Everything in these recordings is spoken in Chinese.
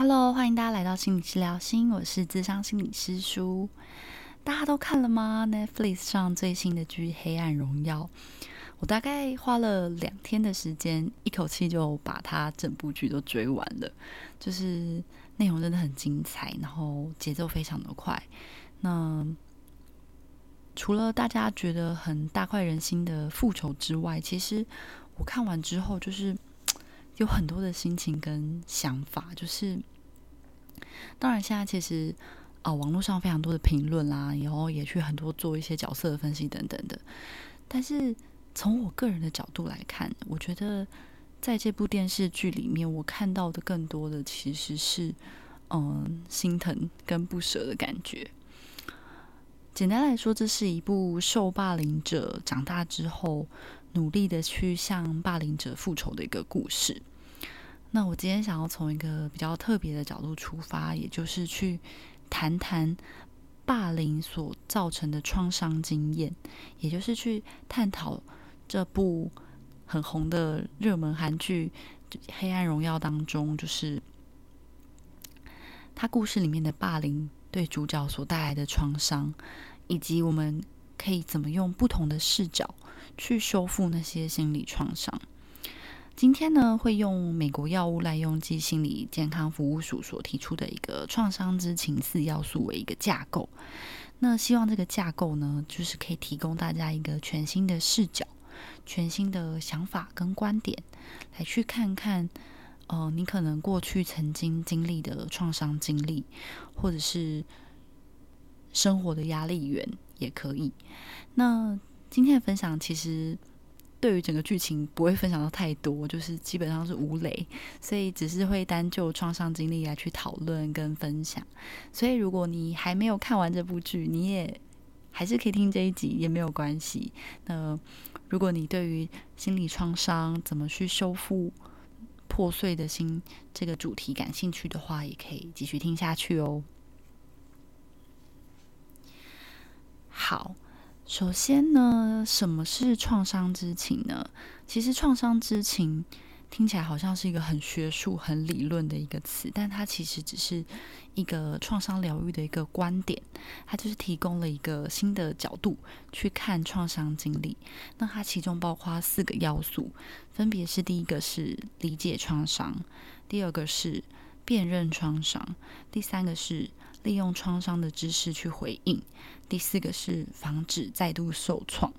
Hello，欢迎大家来到心理治疗心，我是智商心理师叔。大家都看了吗？Netflix 上最新的剧《黑暗荣耀》，我大概花了两天的时间，一口气就把它整部剧都追完了。就是内容真的很精彩，然后节奏非常的快。那除了大家觉得很大快人心的复仇之外，其实我看完之后就是。有很多的心情跟想法，就是当然现在其实啊，网络上非常多的评论啦，然后也去很多做一些角色的分析等等的。但是从我个人的角度来看，我觉得在这部电视剧里面，我看到的更多的其实是嗯心疼跟不舍的感觉。简单来说，这是一部受霸凌者长大之后。努力的去向霸凌者复仇的一个故事。那我今天想要从一个比较特别的角度出发，也就是去谈谈霸凌所造成的创伤经验，也就是去探讨这部很红的热门韩剧《黑暗荣耀》当中，就是他故事里面的霸凌对主角所带来的创伤，以及我们可以怎么用不同的视角。去修复那些心理创伤。今天呢，会用美国药物滥用及心理健康服务署所提出的一个创伤知情四要素为一个架构。那希望这个架构呢，就是可以提供大家一个全新的视角、全新的想法跟观点，来去看看，呃，你可能过去曾经经历的创伤经历，或者是生活的压力源也可以。那今天的分享其实对于整个剧情不会分享到太多，就是基本上是无雷，所以只是会单就创伤经历来去讨论跟分享。所以如果你还没有看完这部剧，你也还是可以听这一集也没有关系。那如果你对于心理创伤怎么去修复破碎的心这个主题感兴趣的话，也可以继续听下去哦。好。首先呢，什么是创伤知情呢？其实创伤知情听起来好像是一个很学术、很理论的一个词，但它其实只是一个创伤疗愈的一个观点，它就是提供了一个新的角度去看创伤经历。那它其中包括四个要素，分别是第一个是理解创伤，第二个是辨认创伤，第三个是。利用创伤的知识去回应。第四个是防止再度受创。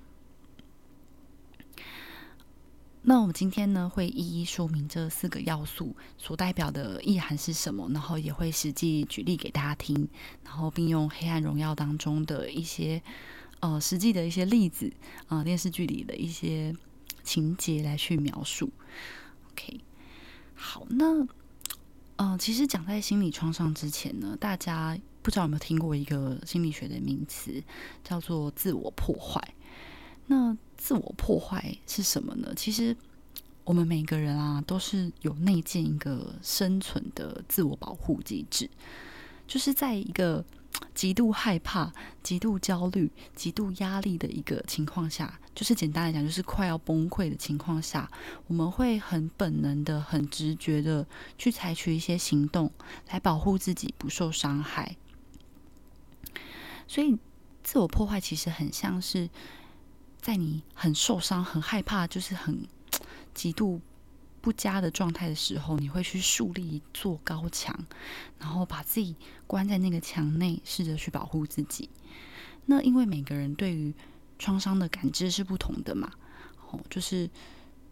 那我们今天呢，会一一说明这四个要素所代表的意涵是什么，然后也会实际举例给大家听，然后并用《黑暗荣耀》当中的一些呃实际的一些例子啊，电视剧里的一些情节来去描述。OK，好，那。嗯，其实讲在心理创伤之前呢，大家不知道有没有听过一个心理学的名词，叫做自我破坏。那自我破坏是什么呢？其实我们每个人啊，都是有内建一个生存的自我保护机制，就是在一个。极度害怕、极度焦虑、极度压力的一个情况下，就是简单来讲，就是快要崩溃的情况下，我们会很本能的、很直觉的去采取一些行动来保护自己不受伤害。所以，自我破坏其实很像是在你很受伤、很害怕，就是很 极度。不佳的状态的时候，你会去树立一座高墙，然后把自己关在那个墙内，试着去保护自己。那因为每个人对于创伤的感知是不同的嘛，哦，就是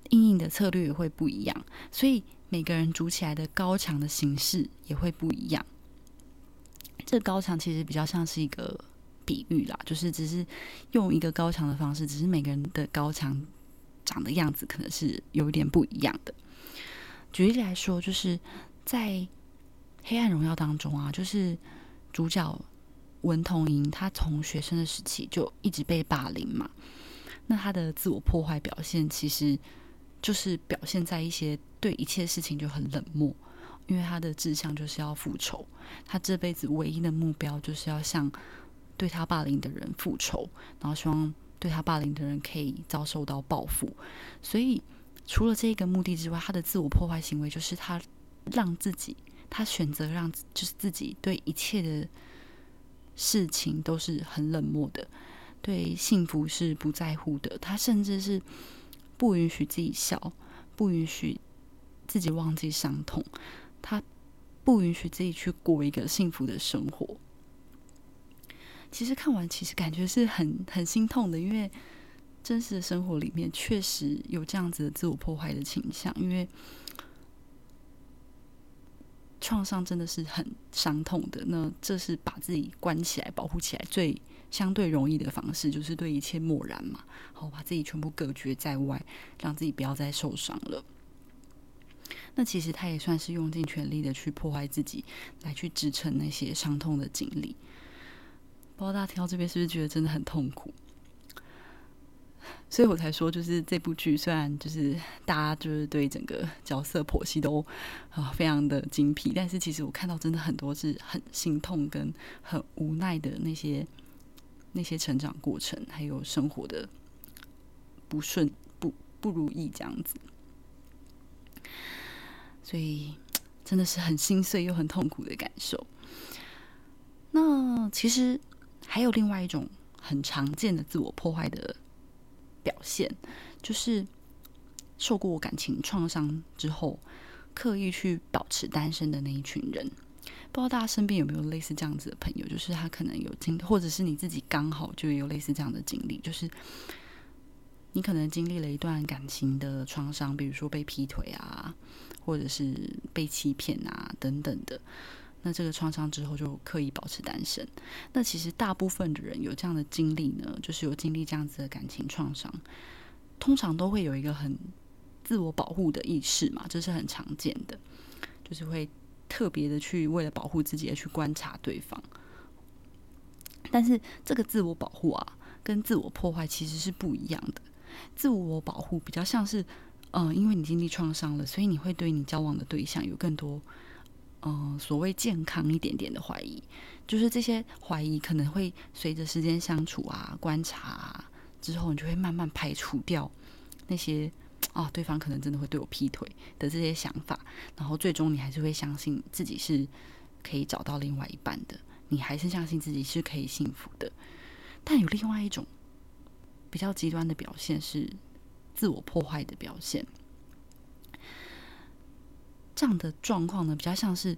应应的策略也会不一样，所以每个人筑起来的高墙的形式也会不一样。这高墙其实比较像是一个比喻啦，就是只是用一个高墙的方式，只是每个人的高墙。长的样子可能是有一点不一样的。举例来说，就是在《黑暗荣耀》当中啊，就是主角文童莹，他从学生的时期就一直被霸凌嘛。那他的自我破坏表现，其实就是表现在一些对一切事情就很冷漠，因为他的志向就是要复仇，他这辈子唯一的目标就是要向对他霸凌的人复仇，然后希望。对他霸凌的人可以遭受到报复，所以除了这个目的之外，他的自我破坏行为就是他让自己他选择让就是自己对一切的事情都是很冷漠的，对幸福是不在乎的。他甚至是不允许自己笑，不允许自己忘记伤痛，他不允许自己去过一个幸福的生活。其实看完，其实感觉是很很心痛的，因为真实的生活里面确实有这样子的自我破坏的倾向，因为。创伤真的是很伤痛的，那这是把自己关起来、保护起来最相对容易的方式，就是对一切漠然嘛，好把自己全部隔绝在外，让自己不要再受伤了。那其实他也算是用尽全力的去破坏自己，来去支撑那些伤痛的经历。不知道大家听到这边是不是觉得真的很痛苦？所以我才说，就是这部剧虽然就是大家就是对整个角色剖析都啊非常的精辟，但是其实我看到真的很多是很心痛跟很无奈的那些那些成长过程，还有生活的不顺不不如意这样子，所以 真的是很心碎又很痛苦的感受。那其实还有另外一种很常见的自我破坏的。表现就是受过感情创伤之后，刻意去保持单身的那一群人。不知道大家身边有没有类似这样子的朋友？就是他可能有经，或者是你自己刚好就有类似这样的经历，就是你可能经历了一段感情的创伤，比如说被劈腿啊，或者是被欺骗啊等等的。那这个创伤之后就刻意保持单身。那其实大部分的人有这样的经历呢，就是有经历这样子的感情创伤，通常都会有一个很自我保护的意识嘛，这是很常见的，就是会特别的去为了保护自己而去观察对方。但是这个自我保护啊，跟自我破坏其实是不一样的。自我保护比较像是，嗯，因为你经历创伤了，所以你会对你交往的对象有更多。嗯，所谓健康一点点的怀疑，就是这些怀疑可能会随着时间相处啊、观察啊之后，你就会慢慢排除掉那些啊，对方可能真的会对我劈腿的这些想法，然后最终你还是会相信自己是可以找到另外一半的，你还是相信自己是可以幸福的。但有另外一种比较极端的表现是自我破坏的表现。这样的状况呢，比较像是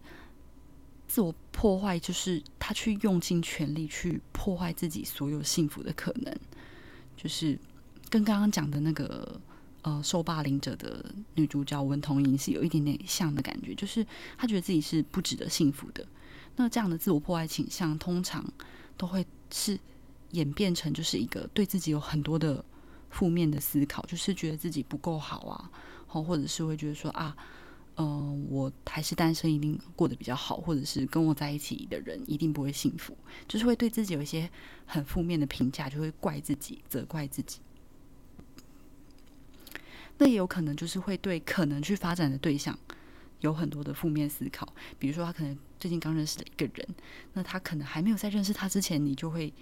自我破坏，就是他去用尽全力去破坏自己所有幸福的可能，就是跟刚刚讲的那个呃受霸凌者的女主角文童莹是有一点点像的感觉，就是他觉得自己是不值得幸福的。那这样的自我破坏倾向，通常都会是演变成就是一个对自己有很多的负面的思考，就是觉得自己不够好啊，好，或者是会觉得说啊。嗯，我还是单身，一定过得比较好，或者是跟我在一起的人一定不会幸福，就是会对自己有一些很负面的评价，就会怪自己、责怪自己。那也有可能就是会对可能去发展的对象有很多的负面思考，比如说他可能最近刚认识了一个人，那他可能还没有在认识他之前，你就会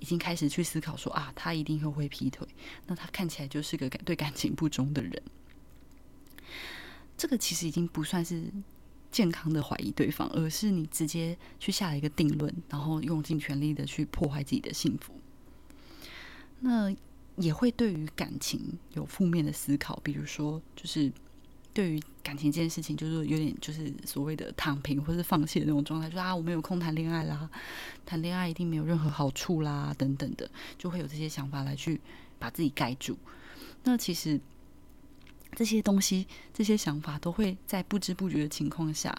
已经开始去思考说啊，他一定会会劈腿，那他看起来就是个对感情不忠的人。这个其实已经不算是健康的怀疑对方，而是你直接去下了一个定论，然后用尽全力的去破坏自己的幸福。那也会对于感情有负面的思考，比如说，就是对于感情这件事情，就是有点就是所谓的躺平或是放弃的那种状态，说啊，我没有空谈恋爱啦，谈恋爱一定没有任何好处啦，等等的，就会有这些想法来去把自己盖住。那其实。这些东西、这些想法都会在不知不觉的情况下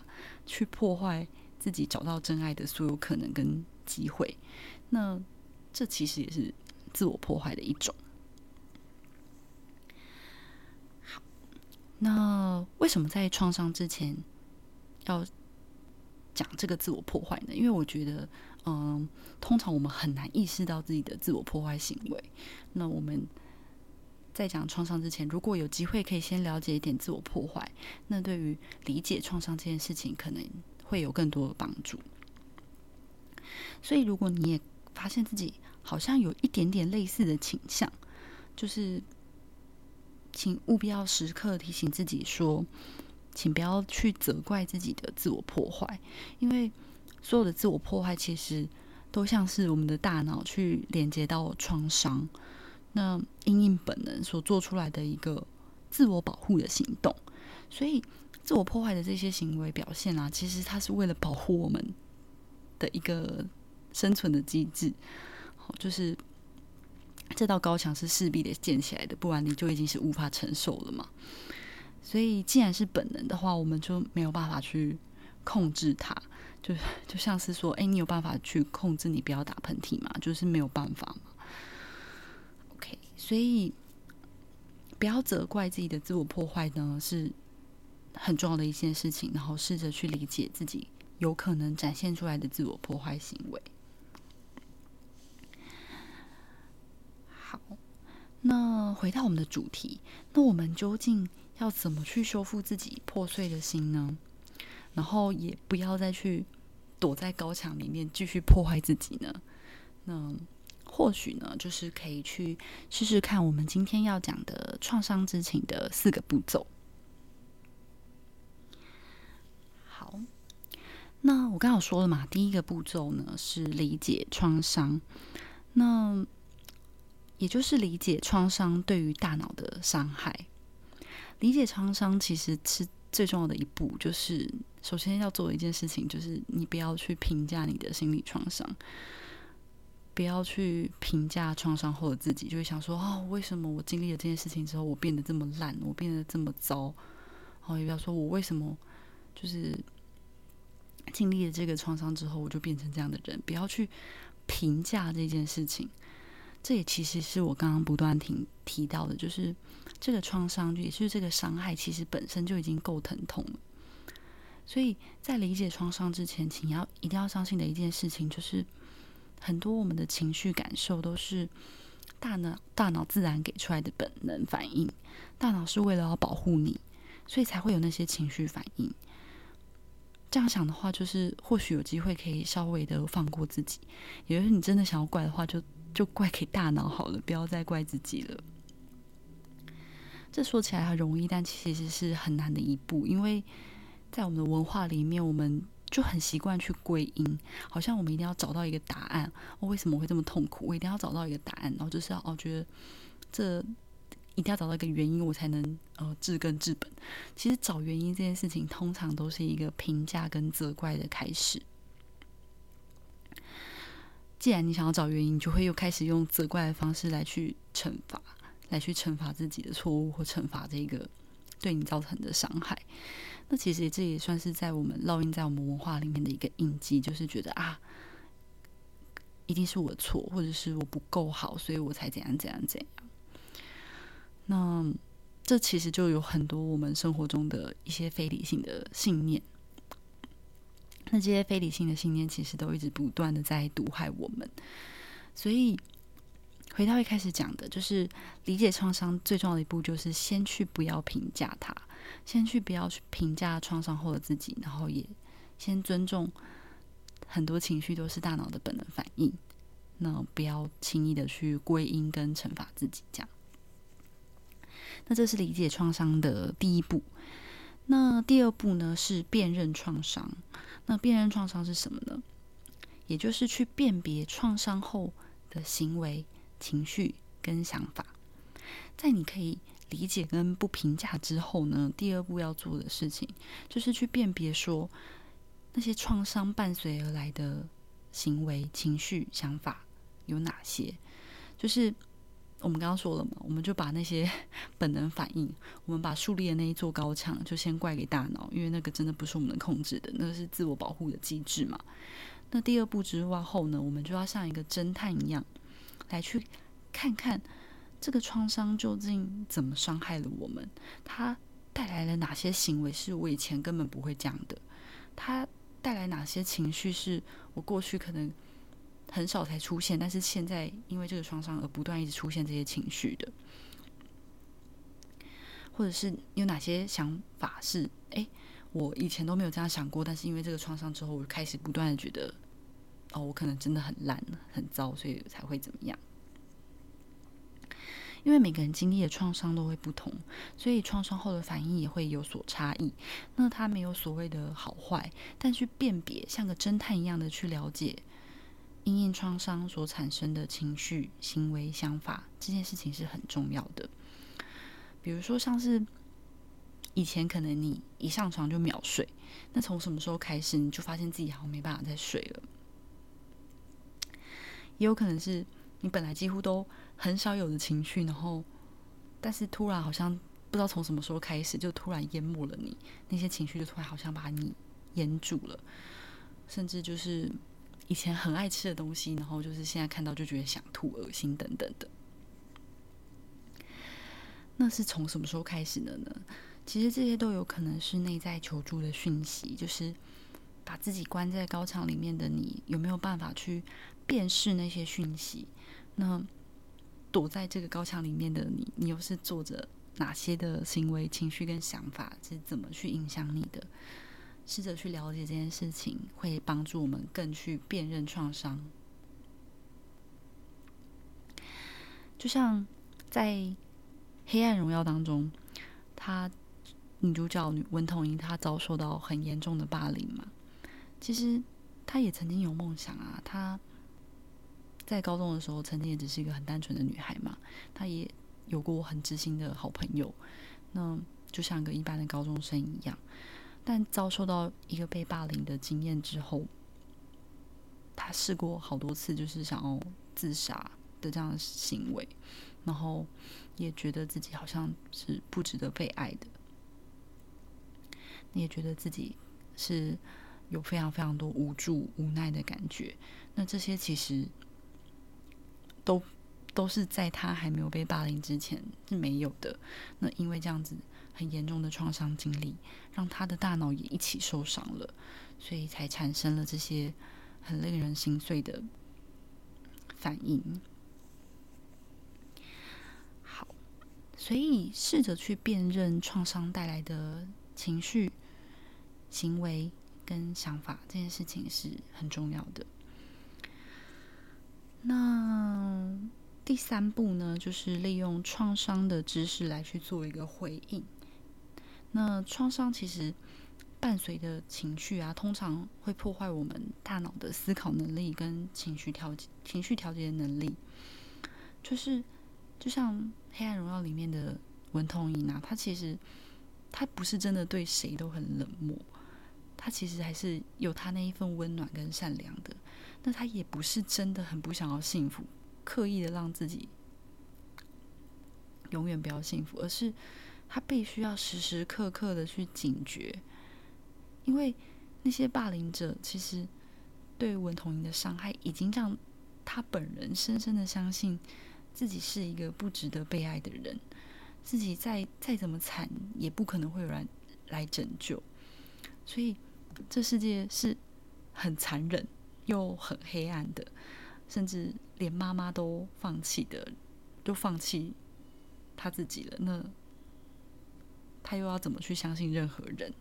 去破坏自己找到真爱的所有可能跟机会。那这其实也是自我破坏的一种。好，那为什么在创伤之前要讲这个自我破坏呢？因为我觉得，嗯，通常我们很难意识到自己的自我破坏行为。那我们。在讲创伤之前，如果有机会可以先了解一点自我破坏，那对于理解创伤这件事情可能会有更多的帮助。所以，如果你也发现自己好像有一点点类似的倾向，就是请务必要时刻提醒自己说：请不要去责怪自己的自我破坏，因为所有的自我破坏其实都像是我们的大脑去连接到创伤，那因应本能所做出来的一个自我保护的行动。所以，自我破坏的这些行为表现啊，其实它是为了保护我们的一个生存的机制。好，就是这道高墙是势必得建起来的，不然你就已经是无法承受了嘛。所以，既然是本能的话，我们就没有办法去控制它。就就像是说，哎，你有办法去控制你不要打喷嚏吗？就是没有办法嘛。OK，所以不要责怪自己的自我破坏呢，是很重要的一件事情。然后试着去理解自己有可能展现出来的自我破坏行为。好，那回到我们的主题，那我们究竟？要怎么去修复自己破碎的心呢？然后也不要再去躲在高墙里面继续破坏自己呢？那或许呢，就是可以去试试看我们今天要讲的创伤知情的四个步骤。好，那我刚好说了嘛，第一个步骤呢是理解创伤，那也就是理解创伤对于大脑的伤害。理解创伤其实是最重要的一步，就是首先要做一件事情，就是你不要去评价你的心理创伤，不要去评价创伤后的自己，就会想说哦，为什么我经历了这件事情之后，我变得这么烂，我变得这么糟？哦，也不要说我为什么就是经历了这个创伤之后，我就变成这样的人，不要去评价这件事情。这也其实是我刚刚不断提提到的，就是这个创伤，也就是这个伤害，其实本身就已经够疼痛了。所以在理解创伤之前，请要一定要相信的一件事情，就是很多我们的情绪感受都是大脑大脑自然给出来的本能反应。大脑是为了要保护你，所以才会有那些情绪反应。这样想的话，就是或许有机会可以稍微的放过自己。也就是你真的想要怪的话，就。就怪给大脑好了，不要再怪自己了。这说起来很容易，但其实是很难的一步，因为在我们的文化里面，我们就很习惯去归因，好像我们一定要找到一个答案。我为什么会这么痛苦？我一定要找到一个答案，然后就是要哦，觉得这一定要找到一个原因，我才能呃治根治本。其实找原因这件事情，通常都是一个评价跟责怪的开始。既然你想要找原因，你就会又开始用责怪的方式来去惩罚，来去惩罚自己的错误或惩罚这个对你造成的伤害。那其实这也算是在我们烙印在我们文化里面的一个印记，就是觉得啊，一定是我的错，或者是我不够好，所以我才怎样怎样怎样。那这其实就有很多我们生活中的一些非理性的信念。那这些非理性的信念，其实都一直不断的在毒害我们。所以，回到一开始讲的，就是理解创伤最重要的一步，就是先去不要评价它，先去不要去评价创伤后的自己，然后也先尊重很多情绪都是大脑的本能反应。那不要轻易的去归因跟惩罚自己，这样。那这是理解创伤的第一步。那第二步呢，是辨认创伤。那辨认创伤是什么呢？也就是去辨别创伤后的行为、情绪跟想法。在你可以理解跟不评价之后呢，第二步要做的事情就是去辨别说那些创伤伴随而来的行为、情绪、想法有哪些。就是我们刚刚说了嘛，我们就把那些 本能反应，我们把树立的那一座高墙，就先怪给大脑，因为那个真的不是我们能控制的，那个是自我保护的机制嘛。那第二步之外后呢，我们就要像一个侦探一样，来去看看这个创伤究竟怎么伤害了我们，它带来了哪些行为是我以前根本不会讲的，它带来哪些情绪是我过去可能。很少才出现，但是现在因为这个创伤而不断一直出现这些情绪的，或者是有哪些想法是，哎，我以前都没有这样想过，但是因为这个创伤之后，我开始不断的觉得，哦，我可能真的很烂、很糟，所以才会怎么样？因为每个人经历的创伤都会不同，所以创伤后的反应也会有所差异。那它没有所谓的好坏，但去辨别，像个侦探一样的去了解因应创伤所产生的情绪、行为、想法，这件事情是很重要的。比如说，像是以前可能你一上床就秒睡，那从什么时候开始你就发现自己好像没办法再睡了？也有可能是你本来几乎都很少有的情绪，然后但是突然好像不知道从什么时候开始就突然淹没了你，那些情绪就突然好像把你淹住了，甚至就是以前很爱吃的东西，然后就是现在看到就觉得想吐、恶心等等的。那是从什么时候开始的呢？其实这些都有可能是内在求助的讯息，就是把自己关在高墙里面的你，有没有办法去辨识那些讯息？那躲在这个高墙里面的你，你又是做着哪些的行为、情绪跟想法，是怎么去影响你的？试着去了解这件事情，会帮助我们更去辨认创伤。就像在《黑暗荣耀》当中，他。女主角女文童英，她遭受到很严重的霸凌嘛？其实她也曾经有梦想啊。她在高中的时候，曾经也只是一个很单纯的女孩嘛。她也有过很知心的好朋友，那就像个一般的高中生一样。但遭受到一个被霸凌的经验之后，他试过好多次，就是想要自杀的这样的行为，然后也觉得自己好像是不值得被爱的。也觉得自己是有非常非常多无助、无奈的感觉，那这些其实都都是在他还没有被霸凌之前是没有的。那因为这样子很严重的创伤经历，让他的大脑也一起受伤了，所以才产生了这些很令人心碎的反应。好，所以试着去辨认创伤带来的情绪。行为跟想法这件事情是很重要的。那第三步呢，就是利用创伤的知识来去做一个回应。那创伤其实伴随的情绪啊，通常会破坏我们大脑的思考能力跟情绪调节、情绪调节能力。就是就像《黑暗荣耀》里面的文童英啊，他其实他不是真的对谁都很冷漠。他其实还是有他那一份温暖跟善良的，那他也不是真的很不想要幸福，刻意的让自己永远不要幸福，而是他必须要时时刻刻的去警觉，因为那些霸凌者其实对文童英的伤害，已经让他本人深深的相信自己是一个不值得被爱的人，自己再再怎么惨，也不可能会有人来拯救，所以。这世界是很残忍又很黑暗的，甚至连妈妈都放弃的，都放弃他自己了。那他又要怎么去相信任何人？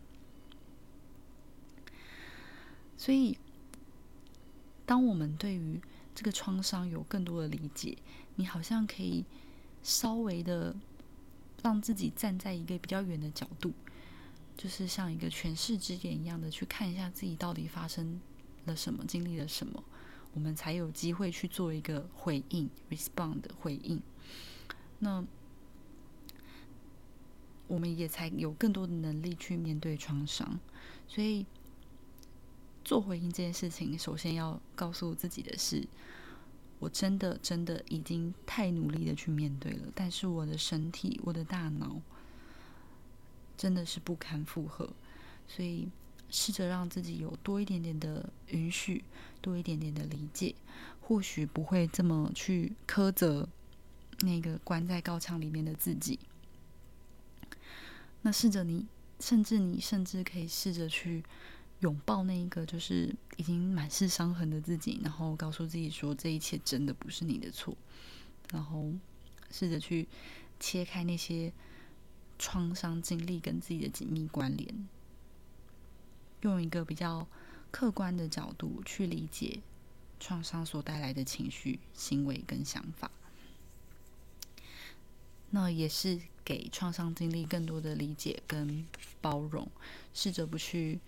所以，当我们对于这个创伤有更多的理解，你好像可以稍微的让自己站在一个比较远的角度。就是像一个诠释之眼一样的去看一下自己到底发生了什么，经历了什么，我们才有机会去做一个回应 （respond） 的回应。那我们也才有更多的能力去面对创伤。所以做回应这件事情，首先要告诉自己的是：我真的真的已经太努力的去面对了，但是我的身体、我的大脑。真的是不堪负荷，所以试着让自己有多一点点的允许，多一点点的理解，或许不会这么去苛责那个关在高墙里面的自己。那试着你，甚至你，甚至可以试着去拥抱那一个就是已经满是伤痕的自己，然后告诉自己说，这一切真的不是你的错。然后试着去切开那些。创伤经历跟自己的紧密关联，用一个比较客观的角度去理解创伤所带来的情绪、行为跟想法。那也是给创伤经历更多的理解跟包容，试着不去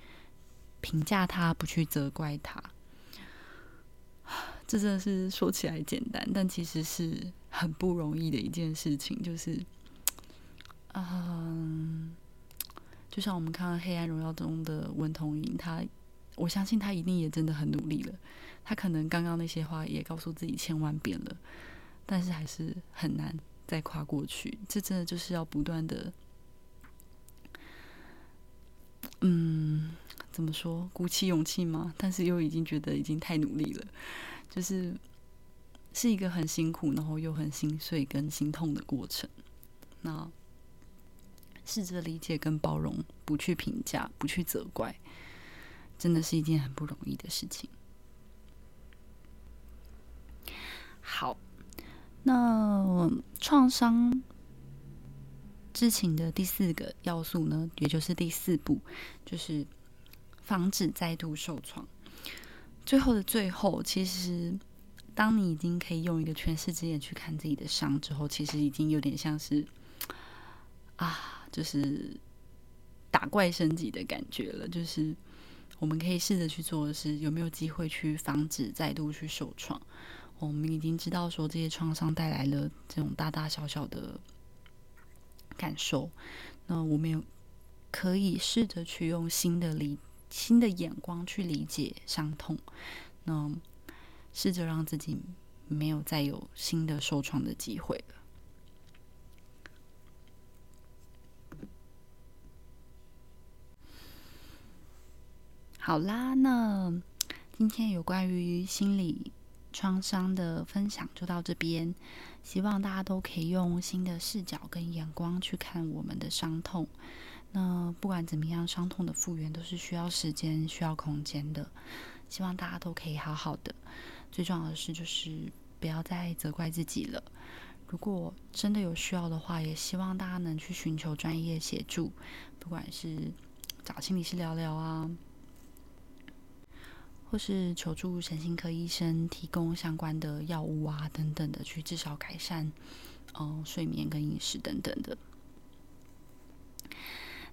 评价他，不去责怪他。这真的是说起来简单，但其实是很不容易的一件事情。就是，嗯，就像我们看《黑暗荣耀》中的文童莹，他，我相信他一定也真的很努力了。他可能刚刚那些话也告诉自己千万遍了，但是还是很难再跨过去。这真的就是要不断的，嗯，怎么说，鼓起勇气吗？但是又已经觉得已经太努力了，就是是一个很辛苦，然后又很心碎跟心痛的过程。那试着理解跟包容，不去评价，不去责怪，真的是一件很不容易的事情。好，那创伤知情的第四个要素呢，也就是第四步，就是防止再度受创。最后的最后，其实当你已经可以用一个全视之眼去看自己的伤之后，其实已经有点像是啊，就是打怪升级的感觉了。就是我们可以试着去做的是，有没有机会去防止再度去受创。我们已经知道说这些创伤带来了这种大大小小的感受，那我们可以试着去用新的理新的眼光去理解伤痛，那试着让自己没有再有新的受创的机会了。好啦，那今天有关于心理。创伤的分享就到这边，希望大家都可以用新的视角跟眼光去看我们的伤痛。那不管怎么样，伤痛的复原都是需要时间、需要空间的。希望大家都可以好好的。最重要的是，就是不要再责怪自己了。如果真的有需要的话，也希望大家能去寻求专业协助，不管是找心理师聊聊啊。或是求助神经科医生，提供相关的药物啊等等的，去至少改善，嗯，睡眠跟饮食等等的。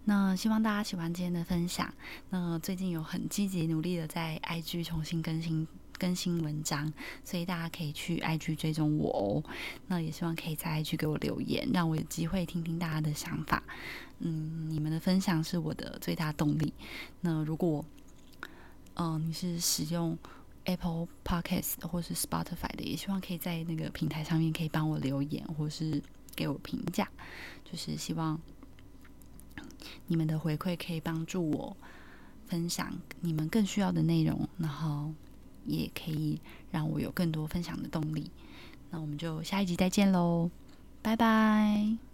那希望大家喜欢今天的分享。那最近有很积极努力的在 IG 重新更新更新文章，所以大家可以去 IG 追踪我哦。那也希望可以在 IG 给我留言，让我有机会听听大家的想法。嗯，你们的分享是我的最大动力。那如果嗯，你是使用 Apple Podcast 或是 Spotify 的，也希望可以在那个平台上面可以帮我留言，或是给我评价。就是希望你们的回馈可以帮助我分享你们更需要的内容，然后也可以让我有更多分享的动力。那我们就下一集再见喽，拜拜。